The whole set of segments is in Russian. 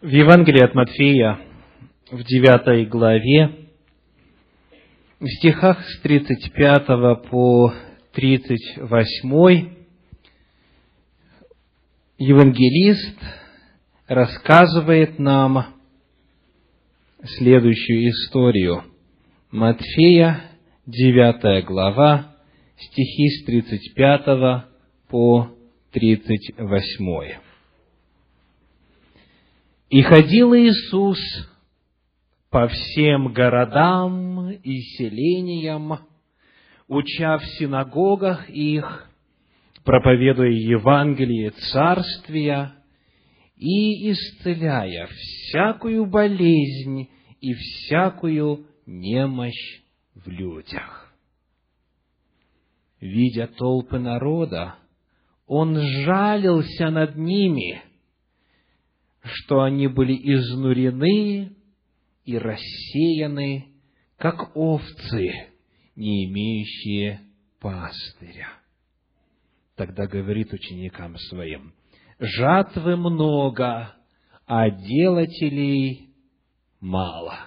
В Евангелии от Матфея, в девятой главе, в стихах с 35 по 38 евангелист рассказывает нам следующую историю. Матфея, 9 глава, стихи с 35 по 38. И ходил Иисус по всем городам и селениям, уча в синагогах их, проповедуя Евангелие Царствия и исцеляя всякую болезнь и всякую немощь в людях. Видя толпы народа, он жалился над ними – что они были изнурены и рассеяны, как овцы, не имеющие пастыря. Тогда говорит ученикам своим, жатвы много, а делателей мало.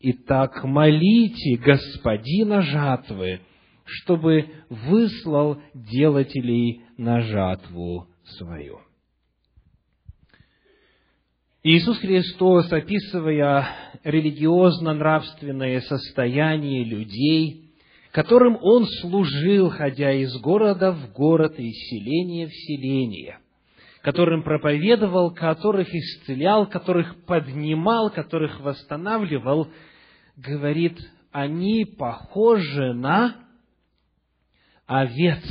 Итак, молите Господина жатвы, чтобы выслал делателей на жатву свою. Иисус Христос, описывая религиозно-нравственное состояние людей, которым Он служил, ходя из города в город и из селения в селение, которым проповедовал, которых исцелял, которых поднимал, которых восстанавливал, говорит, они похожи на овец,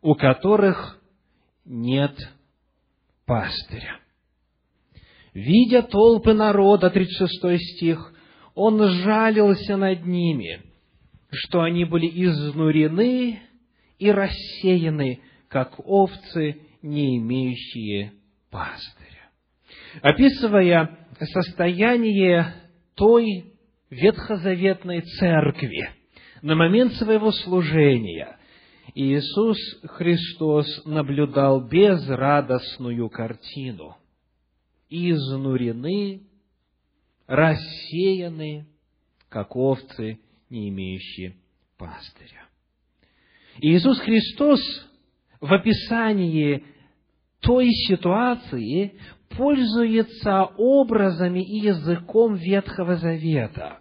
у которых нет пастыря. Видя толпы народа, 36 стих, он жалился над ними, что они были изнурены и рассеяны, как овцы, не имеющие пастыря. Описывая состояние той ветхозаветной церкви на момент своего служения, Иисус Христос наблюдал безрадостную картину – изнурены, рассеяны, как овцы, не имеющие пастыря. Иисус Христос в описании той ситуации пользуется образами и языком Ветхого Завета.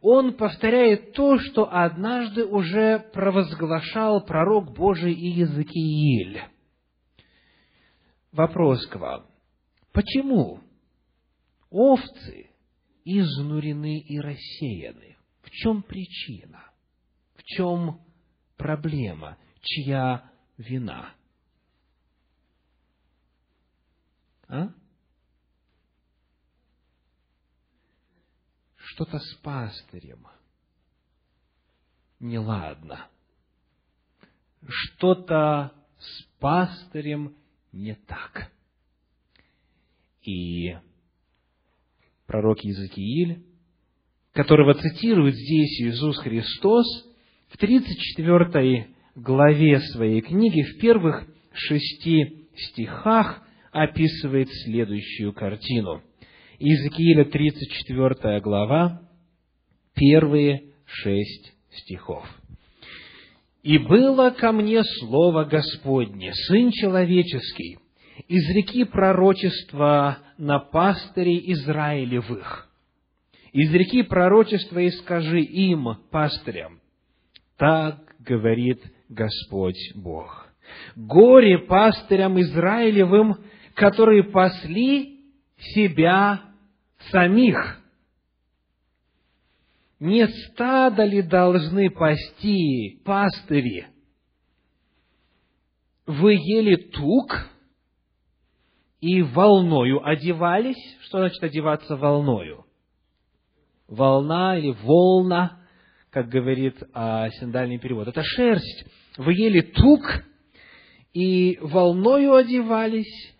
Он повторяет то, что однажды уже провозглашал пророк Божий Иезекииль. Вопрос к вам. Почему овцы изнурены и рассеяны? В чем причина? В чем проблема? Чья вина? А? Что-то с пастырем неладно. Что-то с пастырем не так. И пророк Иезекииль, которого цитирует здесь Иисус Христос, в 34 главе своей книги, в первых шести стихах, описывает следующую картину. Иезекииля 34 глава, первые шесть стихов. «И было ко мне слово Господне, Сын человеческий, изреки пророчества на пастырей Израилевых. Изреки пророчества и скажи им, пастырям, так говорит Господь Бог. Горе пастырям Израилевым, которые пасли себя самих. Не стадо ли должны пасти пастыри? Вы ели тук, и волною одевались. Что значит одеваться волною? Волна или волна, как говорит а, синдальный перевод. Это шерсть. Вы ели тук и волною одевались,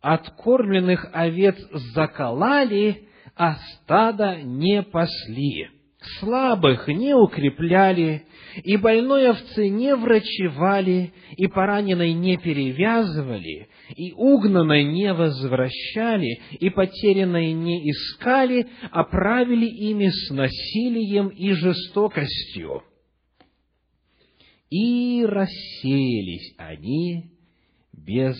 откормленных овец заколали, а стада не пасли. Слабых не укрепляли, и больной овцы не врачевали, и пораненной не перевязывали, и угнанной не возвращали, и потерянной не искали, а правили ими с насилием и жестокостью. И рассеялись они без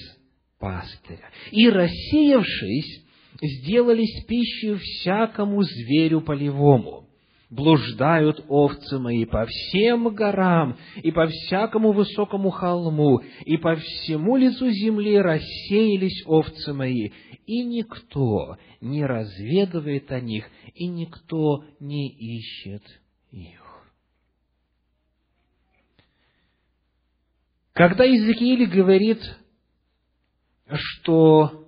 пастыря. И рассеявшись, сделались пищей всякому зверю полевому блуждают овцы мои по всем горам и по всякому высокому холму, и по всему лицу земли рассеялись овцы мои, и никто не разведывает о них, и никто не ищет их. Когда Иезекииль говорит, что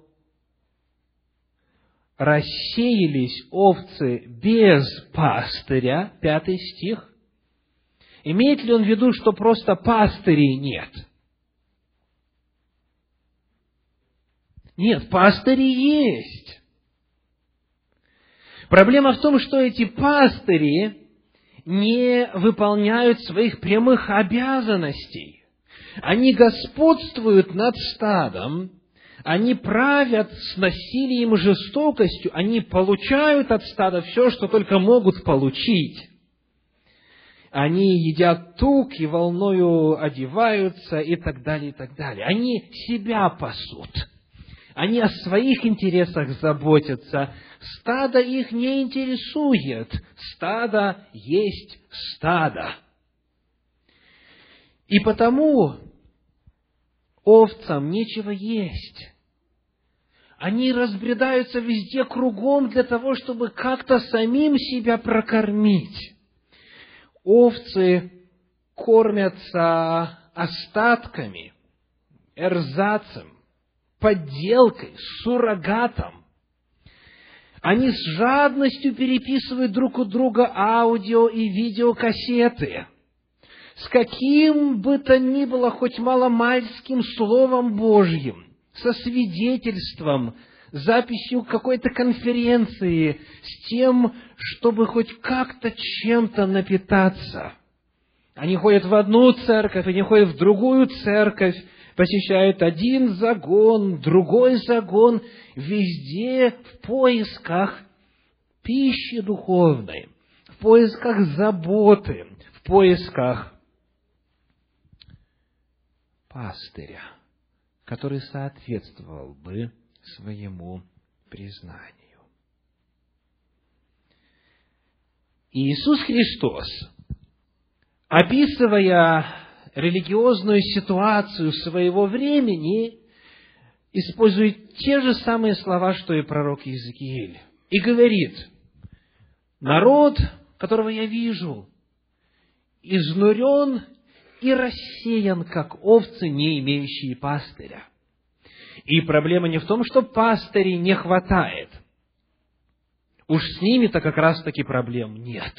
рассеялись овцы без пастыря, пятый стих, имеет ли он в виду, что просто пастырей нет? Нет, пастыри есть. Проблема в том, что эти пастыри не выполняют своих прямых обязанностей. Они господствуют над стадом, они правят с насилием и жестокостью, они получают от стада все, что только могут получить. Они едят тук и волною одеваются и так далее, и так далее. Они себя пасут. Они о своих интересах заботятся. Стадо их не интересует. Стадо есть стадо. И потому овцам нечего есть. Они разбредаются везде кругом для того, чтобы как-то самим себя прокормить. Овцы кормятся остатками, эрзацем, подделкой, суррогатом. Они с жадностью переписывают друг у друга аудио и видеокассеты – с каким бы то ни было хоть маломальским Словом Божьим, со свидетельством, записью какой-то конференции, с тем, чтобы хоть как-то чем-то напитаться. Они ходят в одну церковь, они ходят в другую церковь, посещают один загон, другой загон, везде в поисках пищи духовной, в поисках заботы, в поисках пастыря, который соответствовал бы своему признанию. Иисус Христос, описывая религиозную ситуацию своего времени, использует те же самые слова, что и пророк Иезекииль, и говорит, народ, которого я вижу, изнурен и рассеян, как овцы, не имеющие пастыря. И проблема не в том, что пастырей не хватает. Уж с ними-то как раз-таки проблем нет.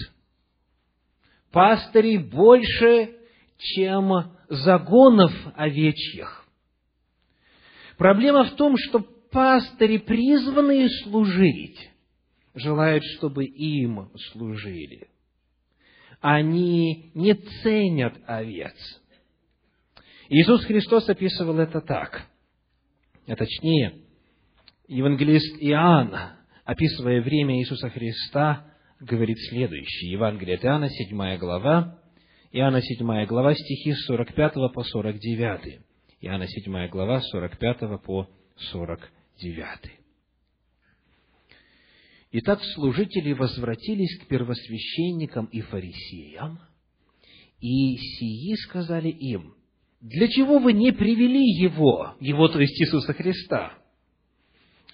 Пастырей больше, чем загонов овечьих. Проблема в том, что пастыри, призванные служить, желают, чтобы им служили они не ценят овец. Иисус Христос описывал это так, а точнее, евангелист Иоанн, описывая время Иисуса Христа, говорит следующее. Евангелие от Иоанна, 7 глава, Иоанна 7 глава, стихи с 45 по 49. Иоанна 7 глава, 45 по 49. Итак, служители возвратились к первосвященникам и фарисеям, и сии сказали им, «Для чего вы не привели его, его, то есть Иисуса Христа?»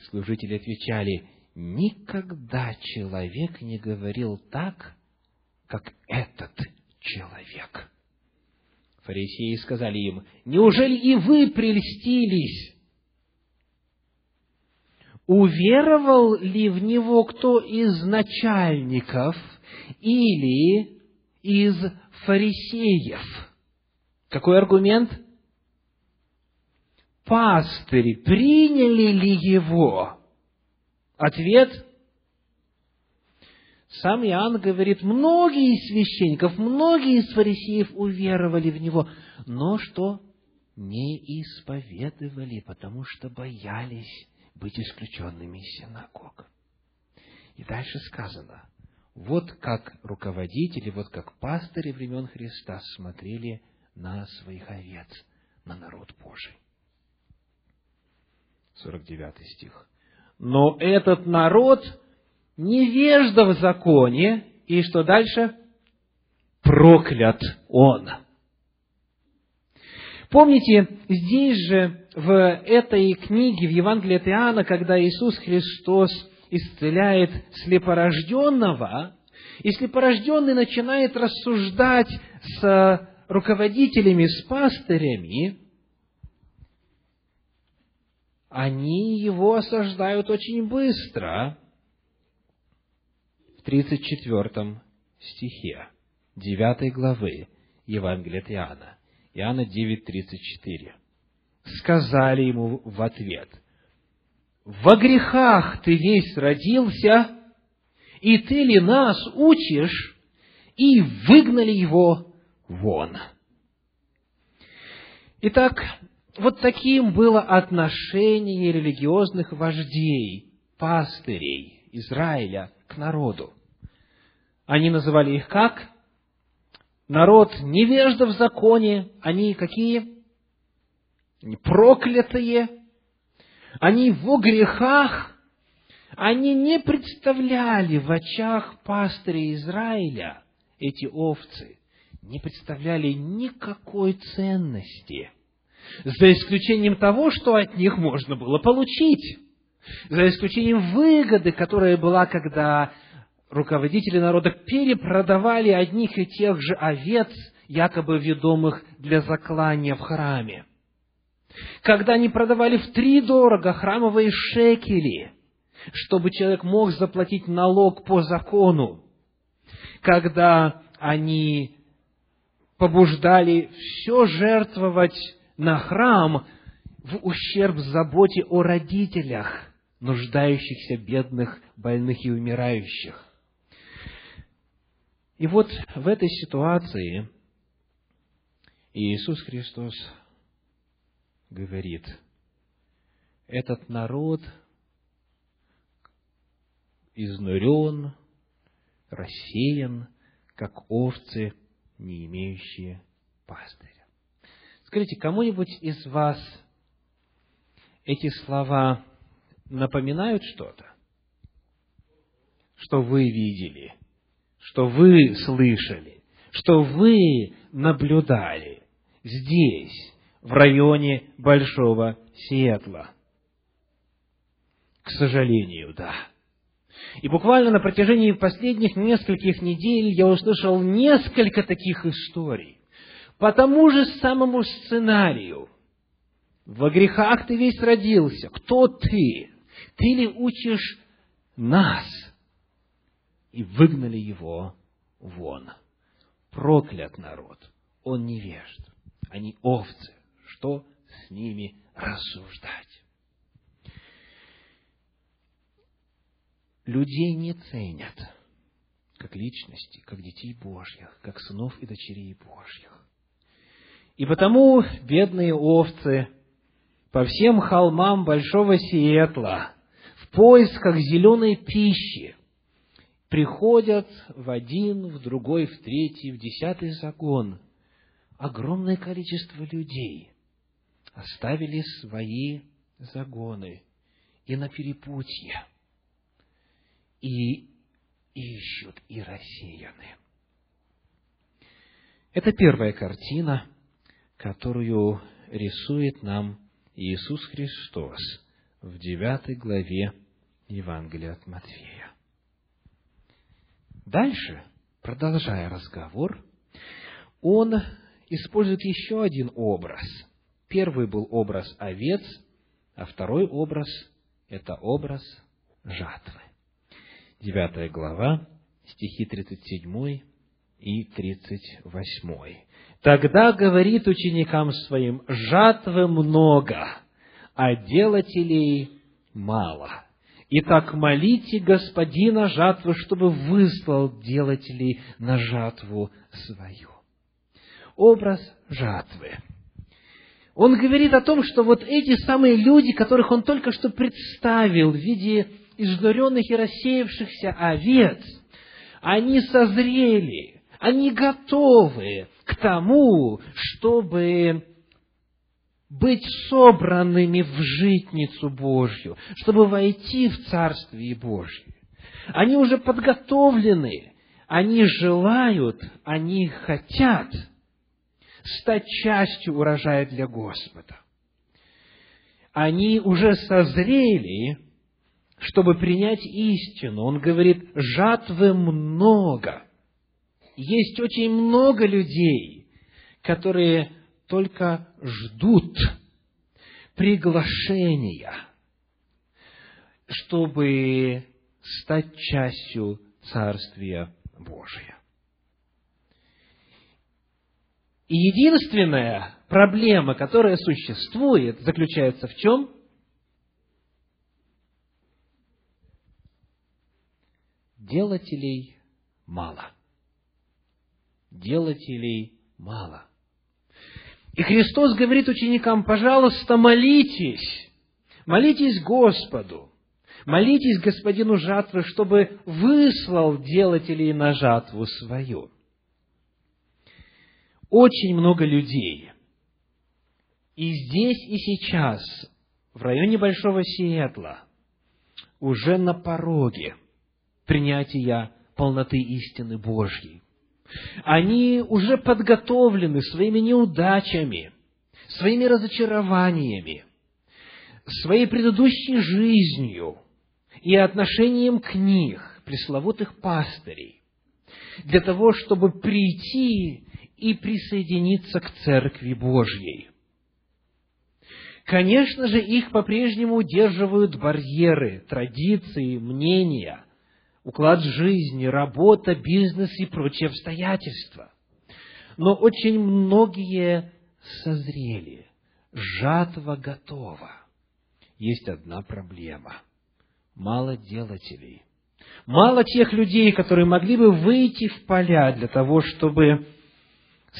Служители отвечали, «Никогда человек не говорил так, как этот человек». Фарисеи сказали им, «Неужели и вы прельстились?» Уверовал ли в него кто из начальников или из фарисеев? Какой аргумент? Пастыри приняли ли его? Ответ сам Иоанн говорит, многие из священников, многие из фарисеев уверовали в него, но что? Не исповедовали, потому что боялись быть исключенными из синагог. И дальше сказано, вот как руководители, вот как пастыри времен Христа смотрели на своих овец, на народ Божий. 49 стих. Но этот народ невежда в законе, и что дальше? Проклят он. Помните, здесь же, в этой книге, в Евангелии от Иоанна, когда Иисус Христос исцеляет слепорожденного, и слепорожденный начинает рассуждать с руководителями, с пастырями, они его осаждают очень быстро. В 34 стихе 9 главы Евангелия от Иоанна. Иоанна 9.34. Сказали ему в ответ, «Во грехах ты весь родился, и ты ли нас учишь?» И выгнали его вон. Итак, вот таким было отношение религиозных вождей, пастырей Израиля к народу. Они называли их как? Народ невежда в законе. Они какие? Проклятые. Они во грехах. Они не представляли в очах пастыря Израиля эти овцы, не представляли никакой ценности – за исключением того, что от них можно было получить, за исключением выгоды, которая была, когда руководители народа перепродавали одних и тех же овец, якобы ведомых для заклания в храме. Когда они продавали в три дорого храмовые шекели, чтобы человек мог заплатить налог по закону. Когда они побуждали все жертвовать на храм в ущерб заботе о родителях, нуждающихся, бедных, больных и умирающих. И вот в этой ситуации Иисус Христос говорит, этот народ изнурен, рассеян, как овцы, не имеющие пастыря. Скажите, кому-нибудь из вас эти слова напоминают что-то? Что вы видели, что вы слышали, что вы наблюдали здесь, в районе Большого Сиэтла? К сожалению, да. И буквально на протяжении последних нескольких недель я услышал несколько таких историй по тому же самому сценарию. Во грехах ты весь родился. Кто ты? Ты ли учишь нас? И выгнали его вон. Проклят народ. Он невежд. Они овцы. Что с ними рассуждать? Людей не ценят как личности, как детей Божьих, как сынов и дочерей Божьих. И потому бедные овцы по всем холмам Большого Сиэтла в поисках зеленой пищи приходят в один, в другой, в третий, в десятый загон. Огромное количество людей оставили свои загоны и на перепутье, и ищут, и рассеяны. Это первая картина – которую рисует нам Иисус Христос в девятой главе Евангелия от Матфея. Дальше, продолжая разговор, он использует еще один образ. Первый был образ овец, а второй образ – это образ жатвы. Девятая глава, стихи 37 и 38. Тогда говорит ученикам своим, жатвы много, а делателей мало. Итак, молите Господина жатвы, чтобы выслал делателей на жатву свою. Образ жатвы. Он говорит о том, что вот эти самые люди, которых он только что представил в виде изнуренных и рассеявшихся овец, они созрели, они готовы к тому, чтобы быть собранными в житницу Божью, чтобы войти в Царствие Божье. Они уже подготовлены, они желают, они хотят стать частью урожая для Господа. Они уже созрели, чтобы принять истину. Он говорит, жатвы много. Есть очень много людей, которые только ждут приглашения, чтобы стать частью Царствия Божия. И единственная проблема, которая существует, заключается в чем? Делателей мало. Делателей мало. И Христос говорит ученикам, пожалуйста, молитесь, молитесь Господу, молитесь Господину жатвы, чтобы выслал делателей на жатву свою. Очень много людей и здесь, и сейчас, в районе Большого Сиэтла, уже на пороге принятия полноты истины Божьей. Они уже подготовлены своими неудачами, своими разочарованиями, своей предыдущей жизнью и отношением к них, пресловутых пастырей, для того, чтобы прийти и присоединиться к Церкви Божьей. Конечно же, их по-прежнему удерживают барьеры, традиции, мнения, уклад жизни, работа, бизнес и прочие обстоятельства. Но очень многие созрели, жатва готова. Есть одна проблема. Мало делателей. Мало тех людей, которые могли бы выйти в поля для того, чтобы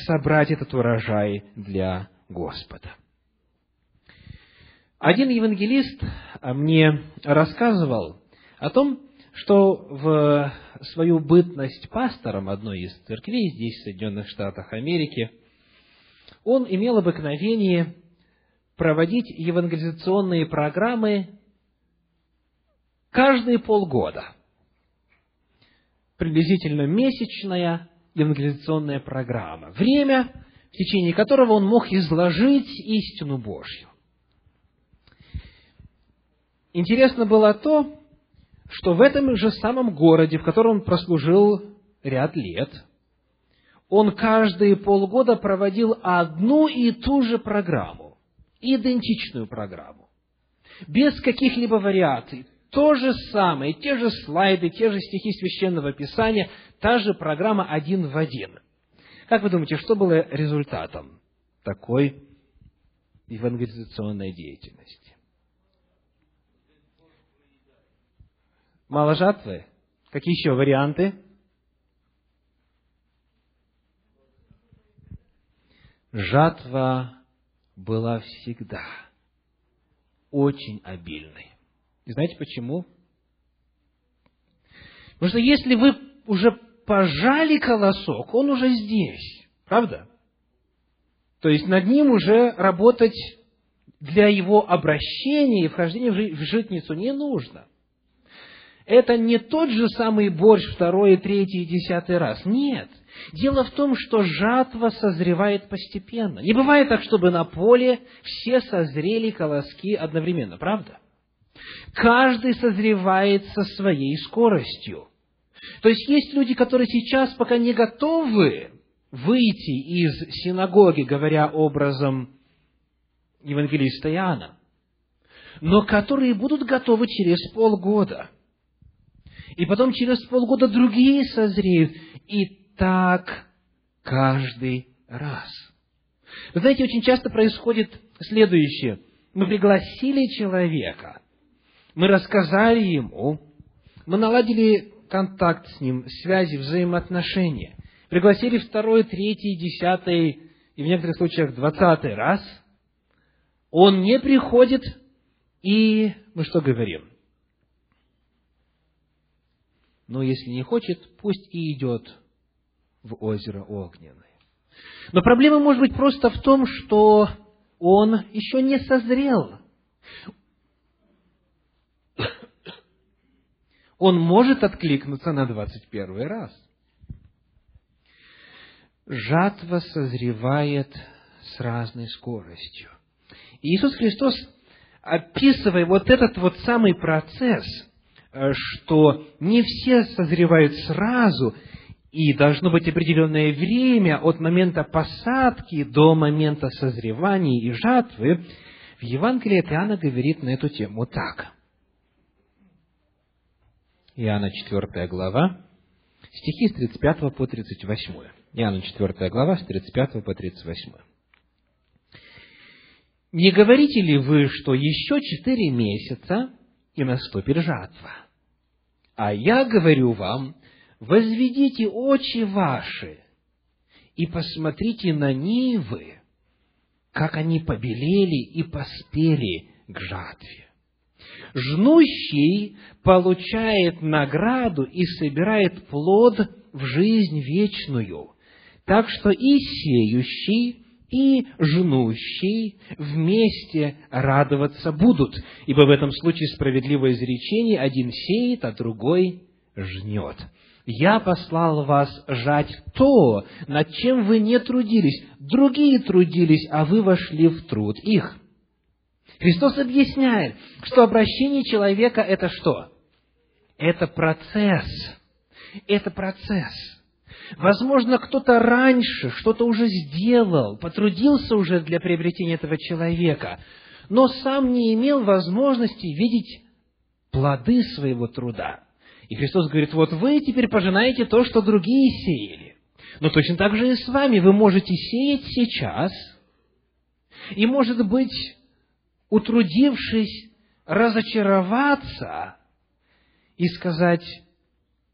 собрать этот урожай для Господа. Один евангелист мне рассказывал о том, что в свою бытность пастором одной из церквей здесь, в Соединенных Штатах Америки, он имел обыкновение проводить евангелизационные программы каждые полгода. Приблизительно месячная евангелизационная программа. Время, в течение которого он мог изложить истину Божью. Интересно было то, что в этом же самом городе, в котором он прослужил ряд лет, он каждые полгода проводил одну и ту же программу, идентичную программу, без каких-либо вариаций. То же самое, те же слайды, те же стихи Священного Писания, та же программа один в один. Как вы думаете, что было результатом такой евангелизационной деятельности? Мало жатвы? Какие еще варианты? Жатва была всегда очень обильной. И знаете почему? Потому что если вы уже пожали колосок, он уже здесь. Правда? То есть над ним уже работать для его обращения и вхождения в житницу не нужно это не тот же самый борщ второй, третий и десятый раз. Нет. Дело в том, что жатва созревает постепенно. Не бывает так, чтобы на поле все созрели колоски одновременно, правда? Каждый созревает со своей скоростью. То есть есть люди, которые сейчас пока не готовы выйти из синагоги, говоря образом евангелиста Иоанна, но которые будут готовы через полгода – и потом через полгода другие созреют, и так каждый раз. Вы знаете, очень часто происходит следующее. Мы пригласили человека мы рассказали ему, мы наладили контакт с ним, связи, взаимоотношения, пригласили второй, третий, десятый и в некоторых случаях двадцатый раз, он не приходит, и мы что говорим? Но если не хочет, пусть и идет в озеро огненное. Но проблема может быть просто в том, что он еще не созрел. Он может откликнуться на двадцать первый раз. Жатва созревает с разной скоростью. И Иисус Христос, описывая вот этот вот самый процесс, э, что не все созревают сразу, и должно быть определенное время от момента посадки до момента созревания и жатвы, в Евангелии от Иоанна говорит на эту тему так. Иоанна 4 глава, стихи с 35 по 38. Иоанна 4 глава, с 35 по 38. «Не говорите ли вы, что еще четыре месяца, и наступит жатва? А я говорю вам, возведите очи ваши и посмотрите на нивы, как они побелели и поспели к жатве. Жнущий получает награду и собирает плод в жизнь вечную, так что и сеющий, и жнущий вместе радоваться будут, ибо в этом случае справедливое изречение один сеет, а другой жнет. Я послал вас жать то, над чем вы не трудились. Другие трудились, а вы вошли в труд их. Христос объясняет, что обращение человека – это что? Это процесс. Это процесс. Возможно, кто-то раньше что-то уже сделал, потрудился уже для приобретения этого человека, но сам не имел возможности видеть плоды своего труда. И Христос говорит, вот вы теперь пожинаете то, что другие сеяли. Но точно так же и с вами. Вы можете сеять сейчас, и, может быть, утрудившись, разочароваться и сказать,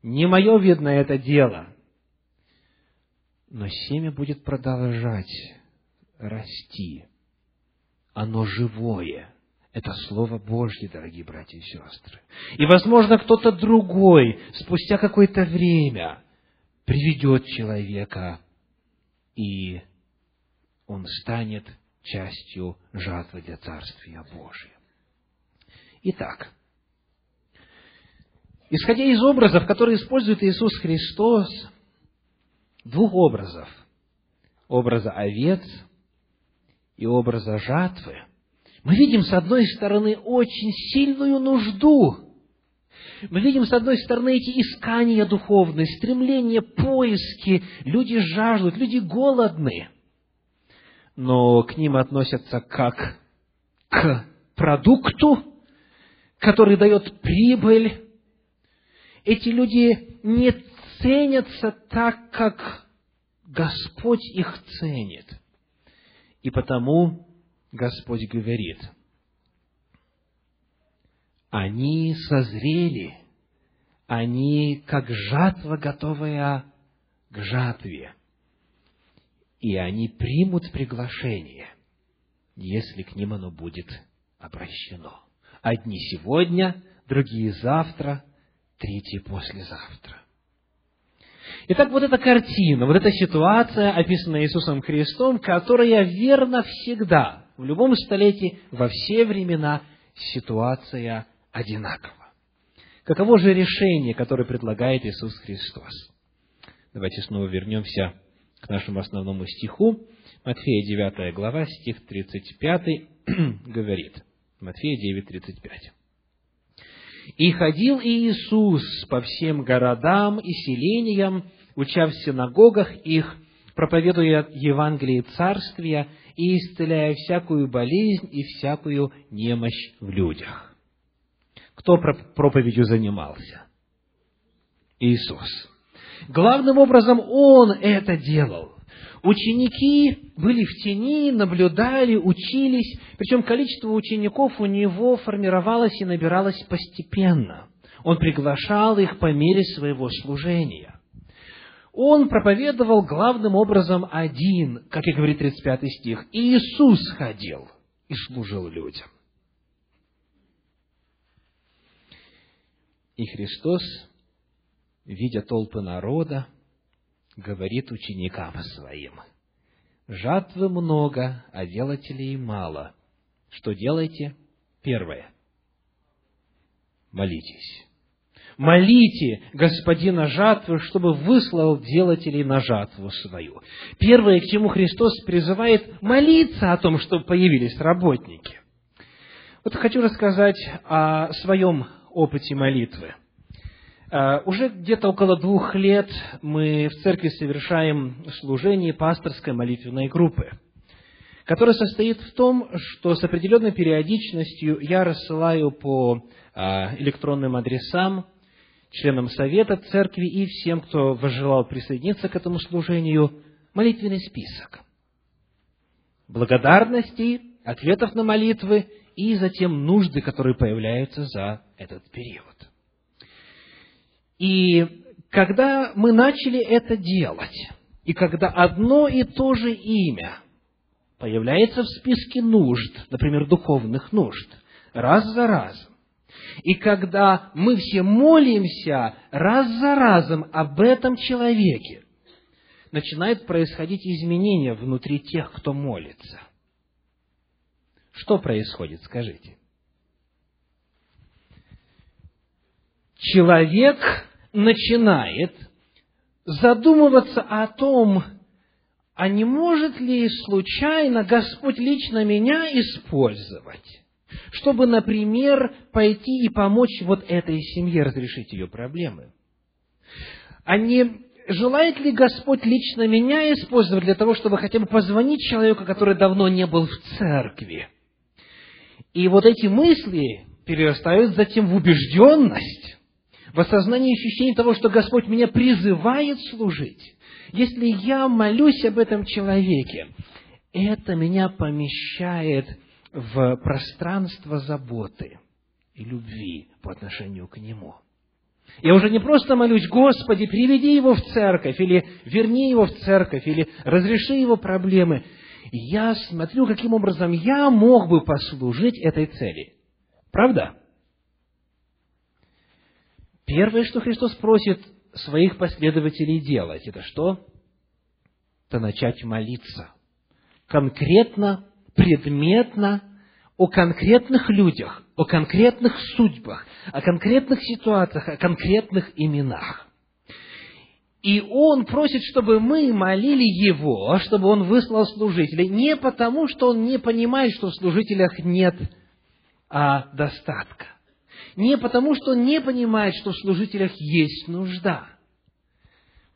не мое, видно, это дело. Но семя будет продолжать расти. Оно живое. Это Слово Божье, дорогие братья и сестры. И, возможно, кто-то другой спустя какое-то время приведет человека, и он станет частью жатвы для Царствия Божия. Итак, исходя из образов, которые использует Иисус Христос, двух образов, образа овец и образа жатвы – мы видим, с одной стороны, очень сильную нужду. Мы видим, с одной стороны, эти искания духовные, стремления, поиски. Люди жаждут, люди голодны. Но к ним относятся как к продукту, который дает прибыль. Эти люди не ценятся так, как Господь их ценит. И потому Господь говорит, они созрели, они как жатва, готовая к жатве, и они примут приглашение, если к ним оно будет обращено. Одни сегодня, другие завтра, третьи послезавтра. Итак, вот эта картина, вот эта ситуация, описанная Иисусом Христом, которая верна всегда – в любом столетии, во все времена ситуация одинакова. Каково же решение, которое предлагает Иисус Христос? Давайте снова вернемся к нашему основному стиху. Матфея 9 глава, стих 35 говорит. Матфея 9, 35. «И ходил Иисус по всем городам и селениям, уча в синагогах их, проповедуя Евангелие Царствия и исцеляя всякую болезнь и всякую немощь в людях. Кто проповедью занимался? Иисус. Главным образом Он это делал. Ученики были в тени, наблюдали, учились, причем количество учеников у него формировалось и набиралось постепенно. Он приглашал их по мере своего служения. Он проповедовал главным образом один, как и говорит 35 стих. И Иисус ходил и служил людям. И Христос, видя толпы народа, говорит ученикам своим, «Жатвы много, а делателей мало. Что делайте? Первое. Молитесь. Молите господина жатвы, чтобы выслал делателей на жатву свою. Первое, к чему Христос призывает, молиться о том, чтобы появились работники. Вот хочу рассказать о своем опыте молитвы. А, уже где-то около двух лет мы в церкви совершаем служение пасторской молитвенной группы, которая состоит в том, что с определенной периодичностью я рассылаю по а, электронным адресам членам совета церкви и всем, кто возжелал присоединиться к этому служению, молитвенный список благодарностей, ответов на молитвы и затем нужды, которые появляются за этот период. И когда мы начали это делать, и когда одно и то же имя появляется в списке нужд, например, духовных нужд, раз за разом, и когда мы все молимся раз за разом об этом человеке, начинает происходить изменения внутри тех, кто молится. Что происходит, скажите? Человек начинает задумываться о том, а не может ли случайно Господь лично меня использовать, чтобы, например, пойти и помочь вот этой семье разрешить ее проблемы? А не желает ли Господь лично меня использовать для того, чтобы хотя бы позвонить человеку, который давно не был в церкви? И вот эти мысли перерастают затем в убежденность, в осознании ощущения того, что Господь меня призывает служить. Если я молюсь об этом человеке, это меня помещает в пространство заботы и любви по отношению к Нему. Я уже не просто молюсь, Господи, приведи его в церковь, или верни его в церковь, или разреши его проблемы. Я смотрю, каким образом я мог бы послужить этой цели. Правда? Первое, что Христос просит своих последователей делать, это что? Это начать молиться. Конкретно, предметно, о конкретных людях, о конкретных судьбах, о конкретных ситуациях, о конкретных именах. И он просит, чтобы мы молили его, чтобы он выслал служителей, не потому, что он не понимает, что в служителях нет а, достатка, не потому, что он не понимает, что в служителях есть нужда.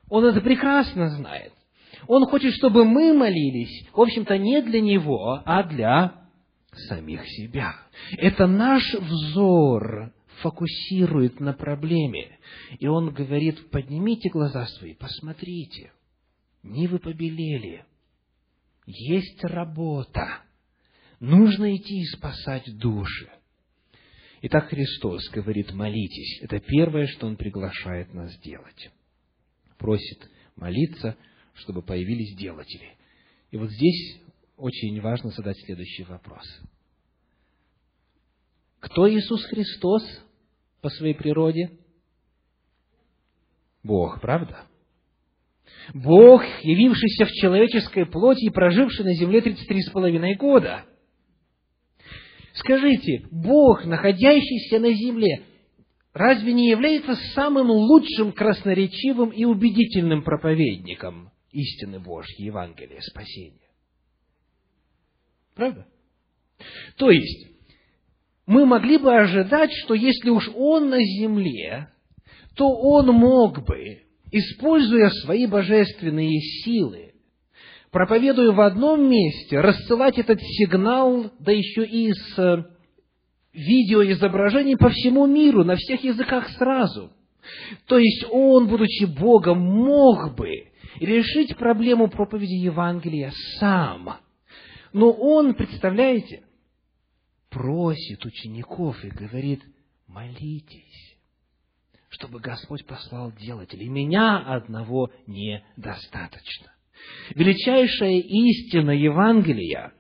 Он это прекрасно знает. Он хочет, чтобы мы молились, в общем-то, не для Него, а для самих себя. Это наш взор фокусирует на проблеме. И он говорит, поднимите глаза свои, посмотрите. Нивы побелели. Есть работа. Нужно идти и спасать души. Итак, Христос говорит, молитесь. Это первое, что Он приглашает нас делать. Просит молиться, чтобы появились делатели. И вот здесь очень важно задать следующий вопрос. Кто Иисус Христос по своей природе? Бог, правда? Бог, явившийся в человеческой плоти и проживший на земле 33,5 года – Скажите, Бог, находящийся на земле, разве не является самым лучшим, красноречивым и убедительным проповедником истины Божьей, Евангелия, спасения? Правда? То есть, мы могли бы ожидать, что если уж Он на земле, то Он мог бы, используя свои божественные силы, проповедуя в одном месте, рассылать этот сигнал, да еще и с э, видеоизображений по всему миру, на всех языках сразу. То есть он, будучи Богом, мог бы решить проблему проповеди Евангелия сам. Но он, представляете, просит учеников и говорит, молитесь, чтобы Господь послал делателей. Меня одного недостаточно. Величайшая истина Евангелия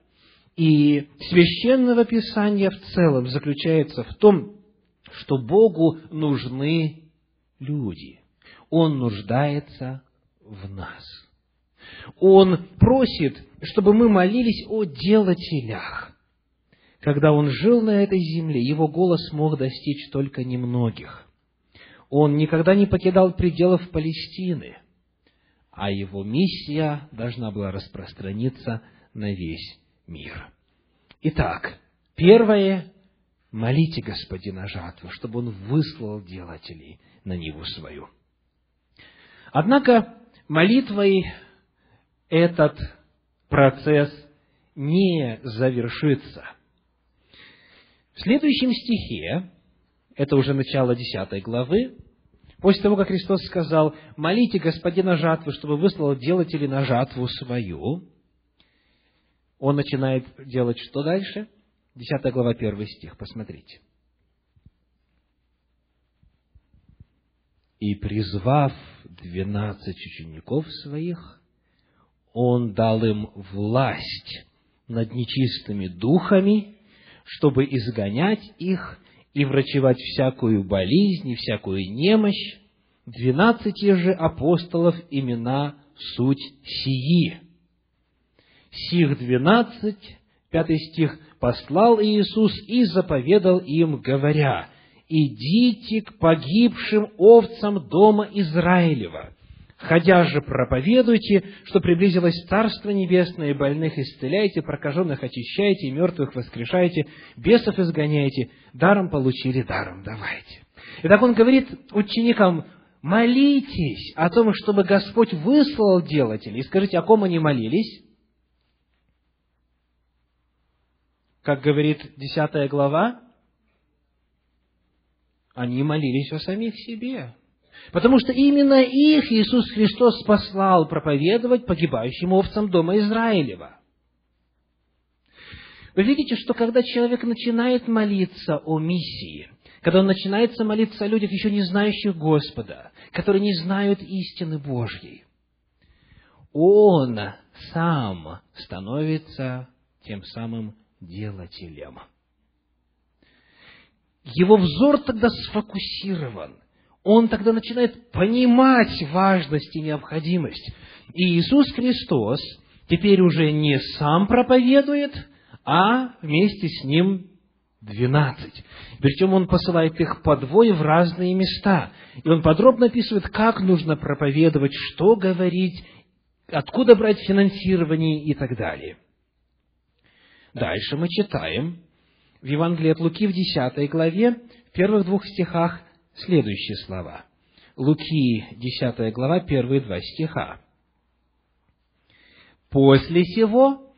и священного Писания в целом заключается в том, что Богу нужны люди. Он нуждается в нас. Он просит, чтобы мы молились о делателях. Когда он жил на этой земле, его голос мог достичь только немногих. Он никогда не покидал пределов Палестины, а его миссия должна была распространиться на весь мир. Итак, первое – молите Господина жатвы, чтобы Он выслал делателей на Ниву свою. Однако молитвой этот процесс не завершится. В следующем стихе, это уже начало 10 главы, после того, как Христос сказал, молите Господина жатвы, чтобы выслал делателей на жатву свою, он начинает делать что дальше? 10 глава, 1 стих, посмотрите. «И призвав двенадцать учеников своих, он дал им власть над нечистыми духами, чтобы изгонять их и врачевать всякую болезнь и всякую немощь. Двенадцати же апостолов имена суть сии сих двенадцать, пятый стих, послал Иисус и заповедал им, говоря, «Идите к погибшим овцам дома Израилева, ходя же проповедуйте, что приблизилось Царство Небесное, больных исцеляйте, прокаженных очищайте, мертвых воскрешайте, бесов изгоняйте, даром получили, даром давайте». Итак, он говорит ученикам, молитесь о том, чтобы Господь выслал делателей. И скажите, о ком они молились? как говорит десятая глава, они молились о самих себе. Потому что именно их Иисус Христос послал проповедовать погибающим овцам дома Израилева. Вы видите, что когда человек начинает молиться о миссии, когда он начинает молиться о людях, еще не знающих Господа, которые не знают истины Божьей, он сам становится тем самым делателем. Его взор тогда сфокусирован. Он тогда начинает понимать важность и необходимость. И Иисус Христос теперь уже не сам проповедует, а вместе с ним двенадцать. Причем он посылает их по двое в разные места. И он подробно описывает, как нужно проповедовать, что говорить, откуда брать финансирование и так далее. Дальше мы читаем в Евангелии от Луки в 10 главе, в первых двух стихах, следующие слова. Луки, 10 глава, первые два стиха. «После сего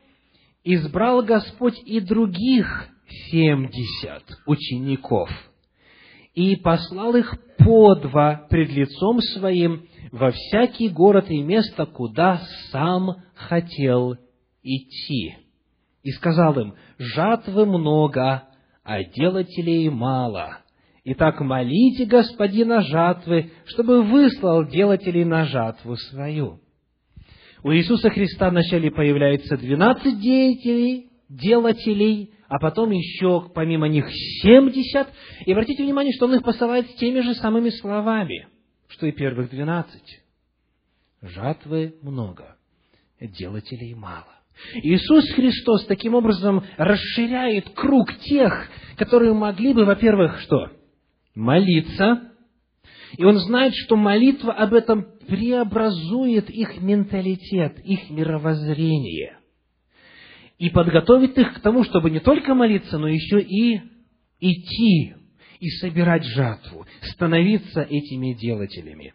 избрал Господь и других семьдесят учеников, и послал их по два пред лицом своим во всякий город и место, куда сам хотел идти и сказал им, жатвы много, а делателей мало. Итак, молите господина жатвы, чтобы выслал делателей на жатву свою. У Иисуса Христа вначале появляется двенадцать деятелей, делателей, а потом еще помимо них семьдесят. И обратите внимание, что Он их посылает с теми же самыми словами, что и первых двенадцать. Жатвы много, делателей мало. Иисус Христос таким образом расширяет круг тех, которые могли бы, во-первых, что? Молиться. И он знает, что молитва об этом преобразует их менталитет, их мировоззрение. И подготовит их к тому, чтобы не только молиться, но еще и идти и собирать жатву, становиться этими делателями.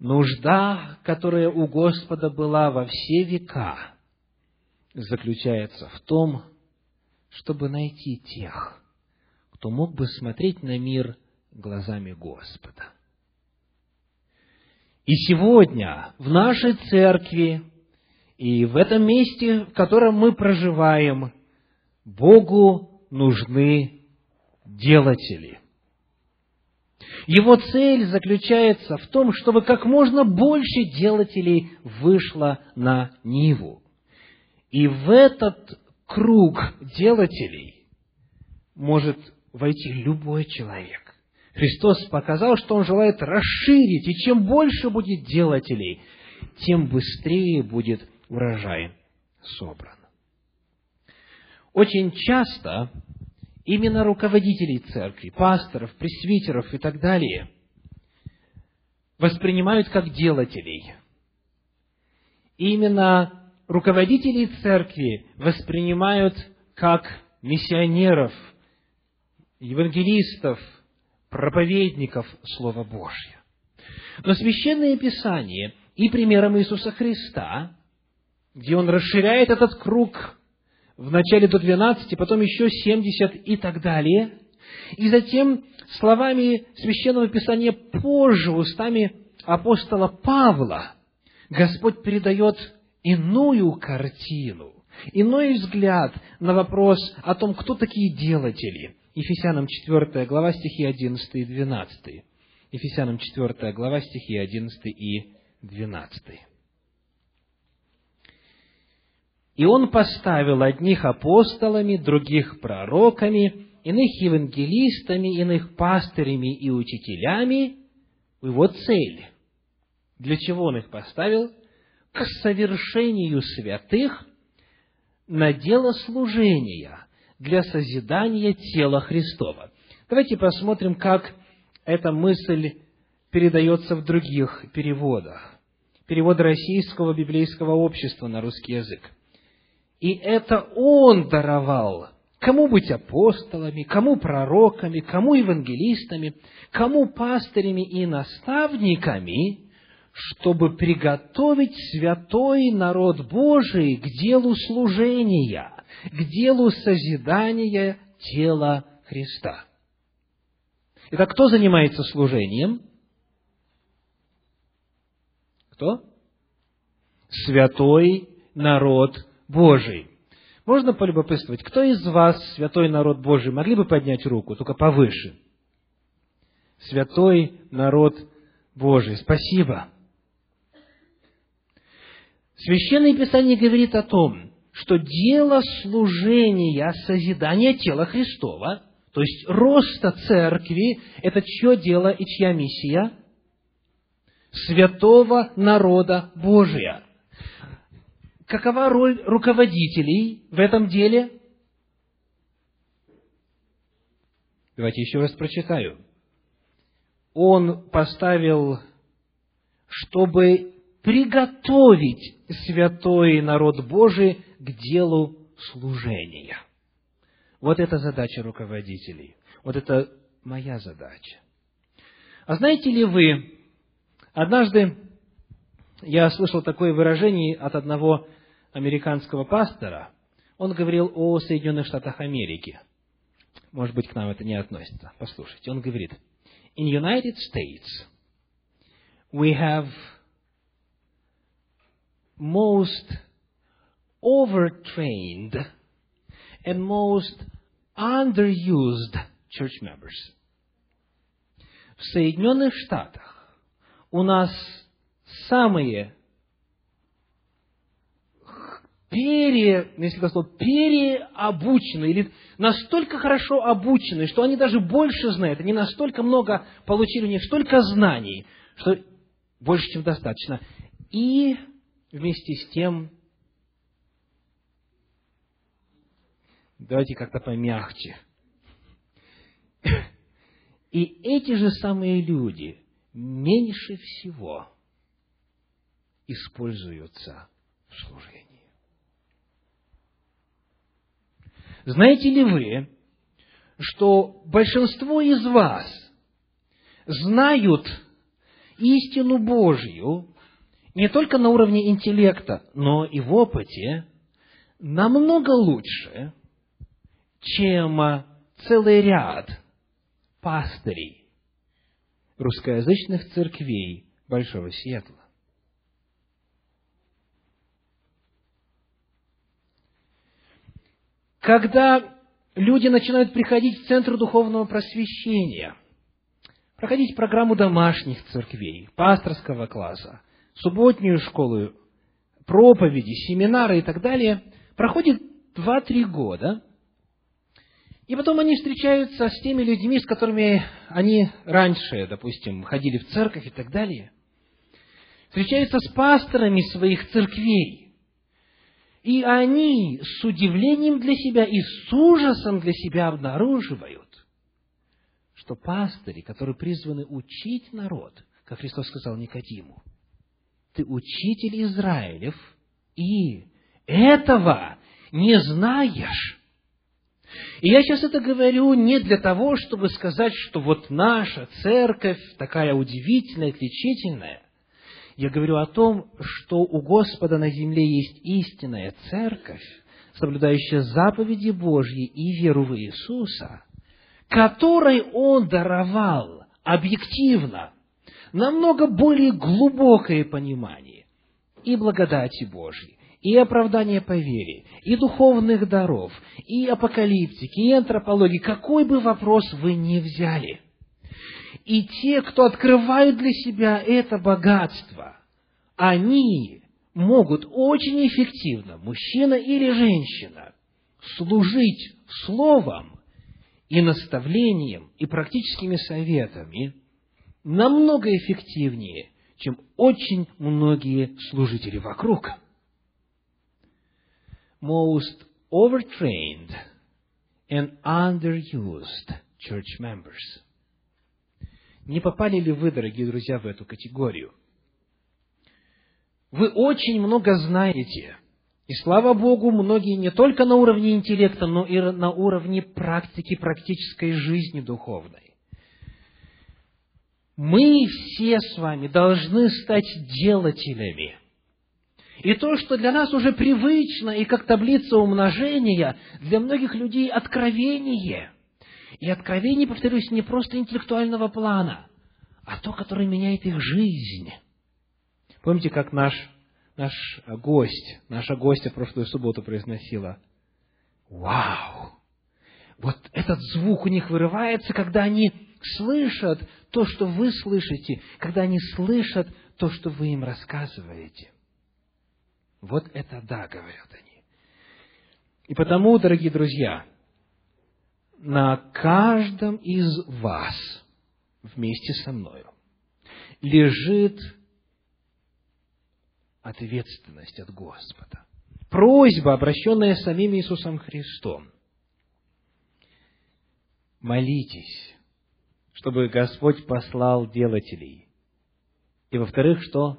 Нужда, которая у Господа была во все века, заключается в том, чтобы найти тех, кто мог бы смотреть на мир глазами Господа. И сегодня в нашей церкви и в этом месте, в котором мы проживаем, Богу нужны делатели. Его цель заключается в том, чтобы как можно больше делателей вышло на Ниву. И в этот круг делателей может войти любой человек. Христос показал, что Он желает расширить, и чем больше будет делателей, тем быстрее будет урожай собран. Очень часто именно руководителей церкви, пасторов, пресвитеров и так далее воспринимают как делателей. именно руководителей церкви воспринимают как миссионеров, евангелистов, проповедников Слова Божьего. Но Священное Писание и примером Иисуса Христа, где Он расширяет этот круг вначале до 12, потом еще 70 и так далее. И затем словами Священного Писания позже, устами апостола Павла, Господь передает иную картину, иной взгляд на вопрос о том, кто такие делатели. Ефесянам 4 глава стихи 11 и 12. Ефесянам 4 глава стихи 11 и 12. И он поставил одних апостолами, других пророками, иных евангелистами, иных пастырями и учителями. Его цель. Для чего он их поставил? К совершению святых на дело служения, для созидания тела Христова. Давайте посмотрим, как эта мысль передается в других переводах. Перевод Российского библейского общества на русский язык. И это Он даровал. Кому быть апостолами, кому пророками, кому евангелистами, кому пастырями и наставниками, чтобы приготовить святой народ Божий к делу служения, к делу созидания тела Христа. Итак, кто занимается служением? Кто? Святой народ Божий. Можно полюбопытствовать, кто из вас, святой народ Божий, могли бы поднять руку, только повыше? Святой народ Божий. Спасибо. Священное Писание говорит о том, что дело служения, созидания тела Христова, то есть роста церкви, это чье дело и чья миссия? Святого народа Божия. Какова роль руководителей в этом деле? Давайте еще раз прочитаю. Он поставил, чтобы приготовить святой народ Божий к делу служения. Вот это задача руководителей. Вот это моя задача. А знаете ли вы, однажды я слышал такое выражение от одного американского пастора. Он говорил о Соединенных Штатах Америки. Может быть, к нам это не относится. Послушайте. Он говорит, in United States we have most overtrained and most underused church members. В Соединенных Штатах у нас самые пере, если так сказать, переобученные, или настолько хорошо обученные, что они даже больше знают, они настолько много получили у них столько знаний, что больше, чем достаточно. И вместе с тем, давайте как-то помягче. И эти же самые люди меньше всего используются в служении. Знаете ли вы, что большинство из вас знают истину Божью не только на уровне интеллекта, но и в опыте намного лучше, чем целый ряд пастырей русскоязычных церквей Большого Сиэтла. Когда люди начинают приходить в Центр Духовного Просвещения, проходить программу домашних церквей, пасторского класса, субботнюю школу, проповеди, семинары и так далее, проходит 2-3 года, и потом они встречаются с теми людьми, с которыми они раньше, допустим, ходили в церковь и так далее. Встречаются с пасторами своих церквей. И они с удивлением для себя и с ужасом для себя обнаруживают, что пастыри, которые призваны учить народ, как Христос сказал Никодиму, ты учитель Израилев, и этого не знаешь. И я сейчас это говорю не для того, чтобы сказать, что вот наша церковь такая удивительная, отличительная. Я говорю о том, что у Господа на земле есть истинная церковь, соблюдающая заповеди Божьи и веру в Иисуса, которой Он даровал объективно намного более глубокое понимание и благодати Божьей, и оправдания по вере, и духовных даров, и апокалиптики, и антропологии, какой бы вопрос вы ни взяли. И те, кто открывают для себя это богатство, они могут очень эффективно, мужчина или женщина, служить словом и наставлением, и практическими советами намного эффективнее, чем очень многие служители вокруг. Most overtrained and underused church members. Не попали ли вы, дорогие друзья, в эту категорию? Вы очень много знаете, и слава Богу, многие не только на уровне интеллекта, но и на уровне практики, практической жизни духовной мы все с вами должны стать делателями. И то, что для нас уже привычно и как таблица умножения, для многих людей откровение. И откровение, повторюсь, не просто интеллектуального плана, а то, которое меняет их жизнь. Помните, как наш, наш гость, наша гостья прошлую субботу произносила? Вау! Вот этот звук у них вырывается, когда они слышат то, что вы слышите, когда они слышат то, что вы им рассказываете. Вот это да, говорят они. И потому, дорогие друзья, на каждом из вас вместе со мною лежит ответственность от Господа. Просьба, обращенная самим Иисусом Христом. Молитесь чтобы Господь послал делателей. И во-вторых, что?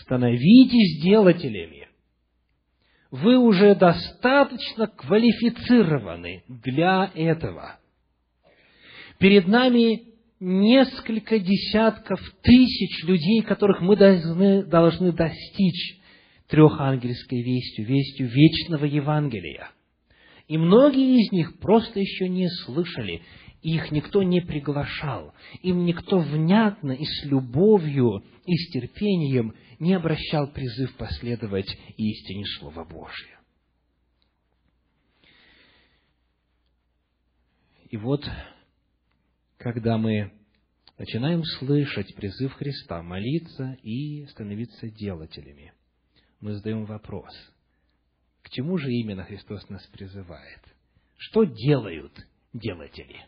Становитесь делателями. Вы уже достаточно квалифицированы для этого. Перед нами несколько десятков тысяч людей, которых мы должны, должны достичь трехангельской вестью, вестью вечного Евангелия. И многие из них просто еще не слышали их никто не приглашал, им никто внятно и с любовью и с терпением не обращал призыв последовать истине Слова Божия. И вот, когда мы начинаем слышать призыв Христа молиться и становиться делателями, мы задаем вопрос, к чему же именно Христос нас призывает? Что делают делатели?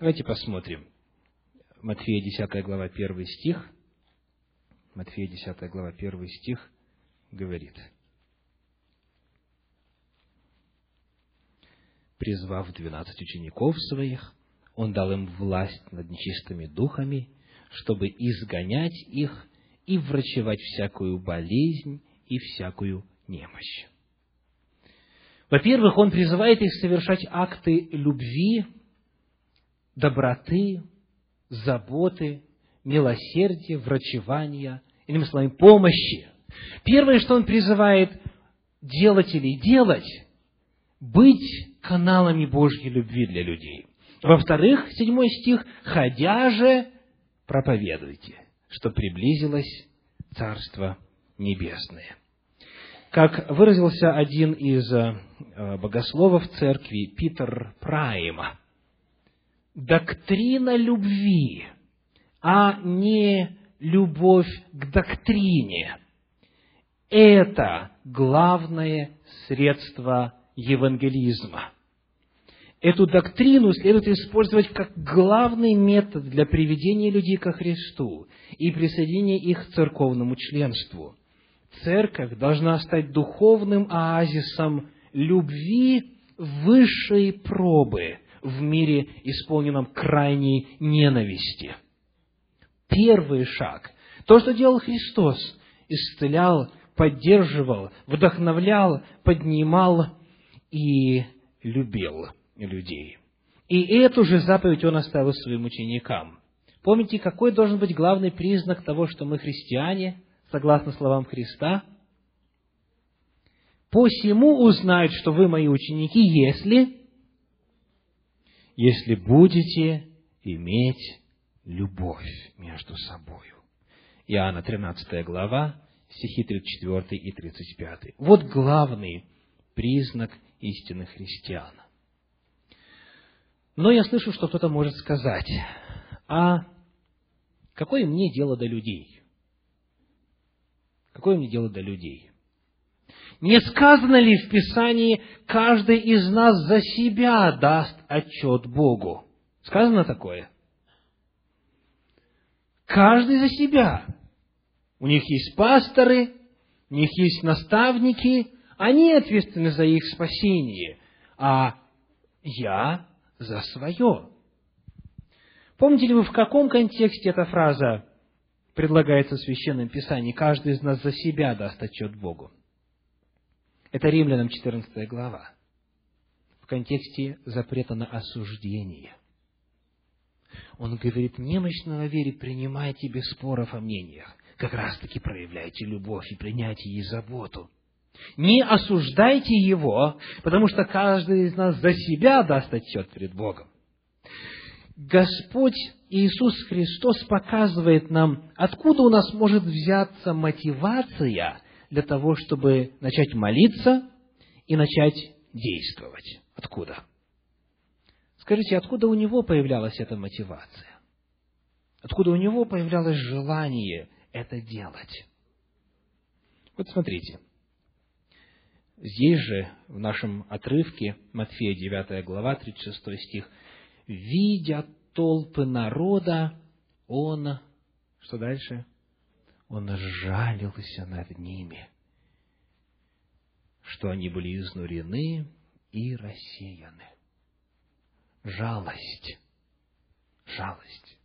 Давайте посмотрим. Матфея 10 глава 1 стих. Матфея 10 глава 1 стих говорит. Призвав двенадцать учеников своих, Он дал им власть над нечистыми духами, чтобы изгонять их и врачевать всякую болезнь и всякую немощь. Во-первых, Он призывает их совершать акты любви, доброты, заботы, милосердия, врачевания, иными словами, помощи. Первое, что он призывает делателей делать, быть каналами Божьей любви для людей. Во-вторых, седьмой стих, «Ходя же, проповедуйте». что приблизилось Царство Небесное. Как выразился один из э, богословов церкви Питер Прайма, доктрина любви, а не любовь к доктрине – это главное средство евангелизма. Эту доктрину следует использовать как главный метод для приведения людей ко Христу и присоединения их к церковному членству. Церковь должна стать духовным оазисом любви высшей пробы в мире, исполненном крайней ненависти. Первый шаг. То, что делал Христос, исцелял, поддерживал, вдохновлял, поднимал и любил людей. И эту же заповедь Он оставил своим ученикам. Помните, какой должен быть главный признак того, что мы христиане, согласно словам Христа? «Посему узнают, что вы мои ученики, если...» «Если будете иметь любовь между собою». Иоанна 13 глава, стихи 34 и 35. Вот главный признак истинных христиан. Но я слышу, что кто-то может сказать, а какое мне дело до людей? Какое мне дело до людей? Не сказано ли в Писании, каждый из нас за себя даст отчет Богу? Сказано такое? Каждый за себя. У них есть пасторы, у них есть наставники, они ответственны за их спасение, а я за свое. Помните ли вы, в каком контексте эта фраза предлагается в Священном Писании? Каждый из нас за себя даст отчет Богу. Это Римлянам 14 глава. В контексте запрета на осуждение. Он говорит, немощного вере принимайте без споров о мнениях. Как раз таки проявляйте любовь и принятие и заботу. Не осуждайте его, потому что каждый из нас за себя даст отчет перед Богом. Господь Иисус Христос показывает нам, откуда у нас может взяться мотивация для того, чтобы начать молиться и начать действовать. Откуда? Скажите, откуда у него появлялась эта мотивация? Откуда у него появлялось желание это делать? Вот смотрите – Здесь же, в нашем отрывке, Матфея 9 глава, 36 стих, «Видя толпы народа, он...» Что дальше? Он жалился над ними, что они были изнурены и рассеяны. Жалость. Жалость.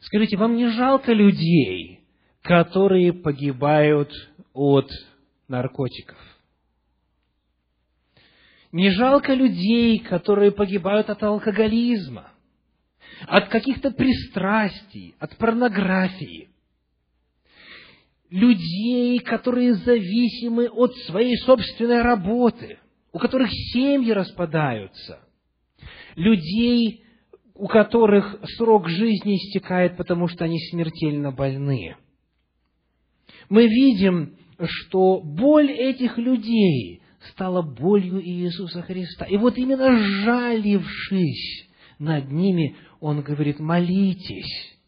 Скажите, вам не жалко людей, которые погибают от наркотиков? Не жалко людей, которые погибают от алкоголизма, от каких-то пристрастий, от порнографии. Людей, которые зависимы от своей собственной работы, у которых семьи распадаются. Людей, у которых срок жизни истекает, потому что они смертельно больны. Мы видим, что боль этих людей стала болью Иисуса Христа. И вот именно жалившись над ними, Он говорит, молитесь.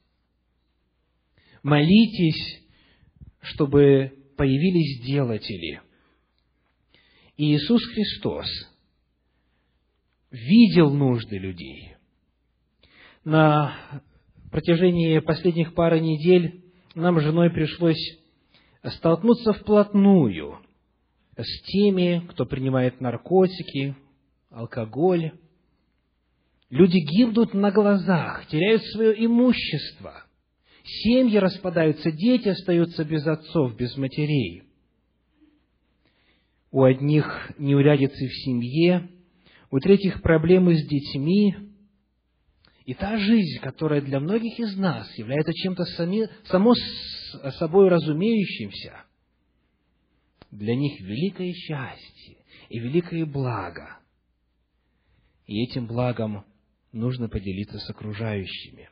Молитесь, чтобы появились делатели. Иисус Христос видел нужды людей. На протяжении последних пары недель нам с женой пришлось столкнуться вплотную с теми, кто принимает наркотики, алкоголь. Люди гибнут на глазах, теряют свое имущество. Семьи распадаются, дети остаются без отцов, без матерей. У одних неурядицы в семье, у третьих проблемы с детьми. И та жизнь, которая для многих из нас является чем-то само собой разумеющимся, для них великое счастье и великое благо. И этим благом нужно поделиться с окружающими.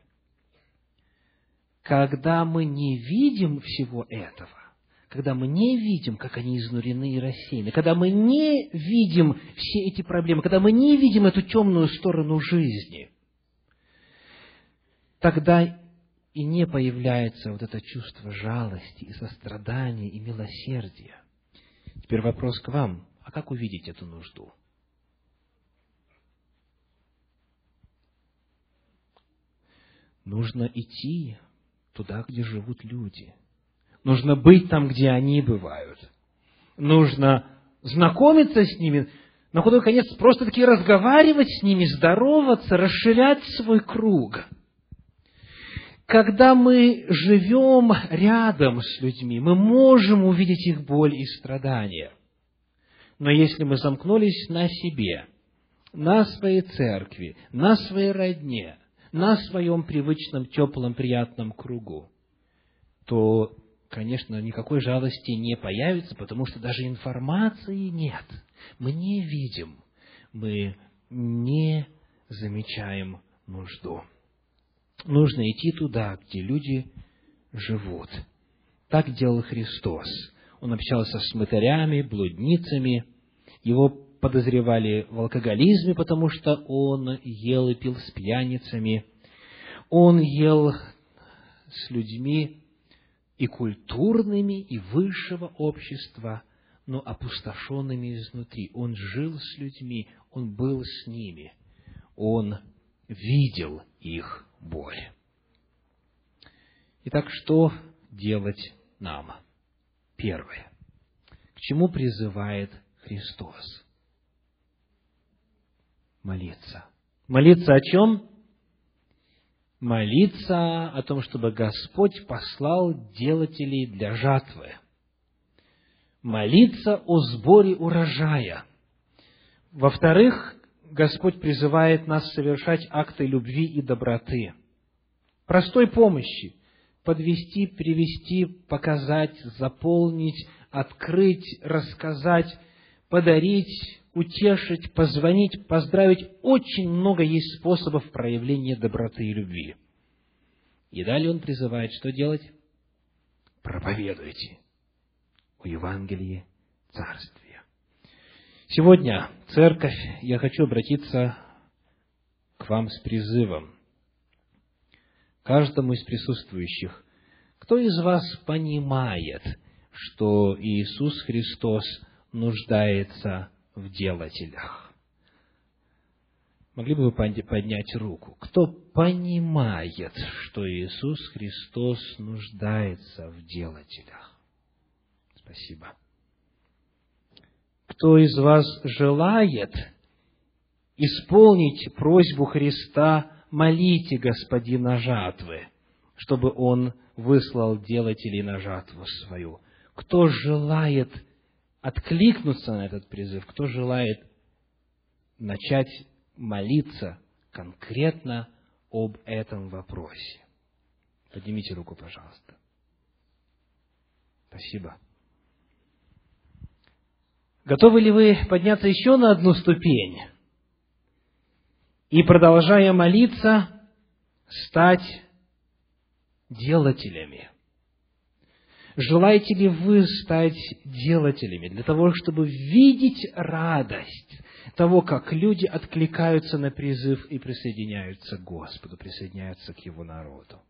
когда мы не видим всего этого, когда мы не видим, как они изнурены и рассеяны, когда мы не видим все эти проблемы, когда мы не видим эту темную сторону жизни, тогда и не появляется вот это чувство жалости и сострадания и милосердия. Теперь вопрос к вам. А как увидеть эту нужду? Нужно идти туда, где живут люди. Нужно быть там, где они бывают. Нужно знакомиться с ними, на худой конец просто-таки разговаривать с ними, здороваться, расширять свой круг. Когда мы живем рядом с людьми, мы можем увидеть их боль и страдания. Но если мы замкнулись на себе, на своей церкви, на своей родне, на своем привычном, теплом, приятном кругу, то, конечно, никакой жалости не появится, потому что даже информации нет. Мы не видим, мы не замечаем нужду. Нужно идти туда, где люди живут. Так делал Христос. Он общался с мытарями, блудницами. Его подозревали в алкоголизме, потому что он ел и пил с пьяницами. Он ел с людьми и культурными, и высшего общества, но опустошенными изнутри. Он жил с людьми, он был с ними, он видел их боль. Итак, что делать нам? Первое. К чему призывает Христос? молиться. Молиться о чем? Молиться о том, чтобы Господь послал делателей для жатвы. Молиться о сборе урожая. Во-вторых, Господь призывает нас совершать акты любви и доброты. Простой помощи. Подвести, привести, показать, заполнить, открыть, рассказать, подарить, утешить, позвонить, поздравить. Очень много есть способов проявления доброты и любви. И далее он призывает, что делать? Проповедуйте о Евангелии Царствия. Сегодня, церковь, я хочу обратиться к вам с призывом. Каждому из присутствующих, кто из вас понимает, что Иисус Христос нуждается в делателях. Могли бы вы поднять руку? Кто понимает, что Иисус Христос нуждается в делателях? Спасибо. Кто из вас желает исполнить просьбу Христа, молите Господина жатвы, чтобы Он выслал делателей на жатву свою. Кто желает откликнуться на этот призыв, кто желает начать молиться конкретно об этом вопросе. Поднимите руку, пожалуйста. Спасибо. Готовы ли вы подняться еще на одну ступень и, продолжая молиться, стать делателями – Желаете ли вы стать делателями для того, чтобы видеть радость того, как люди откликаются на призыв и присоединяются к Господу, присоединяются к Его народу?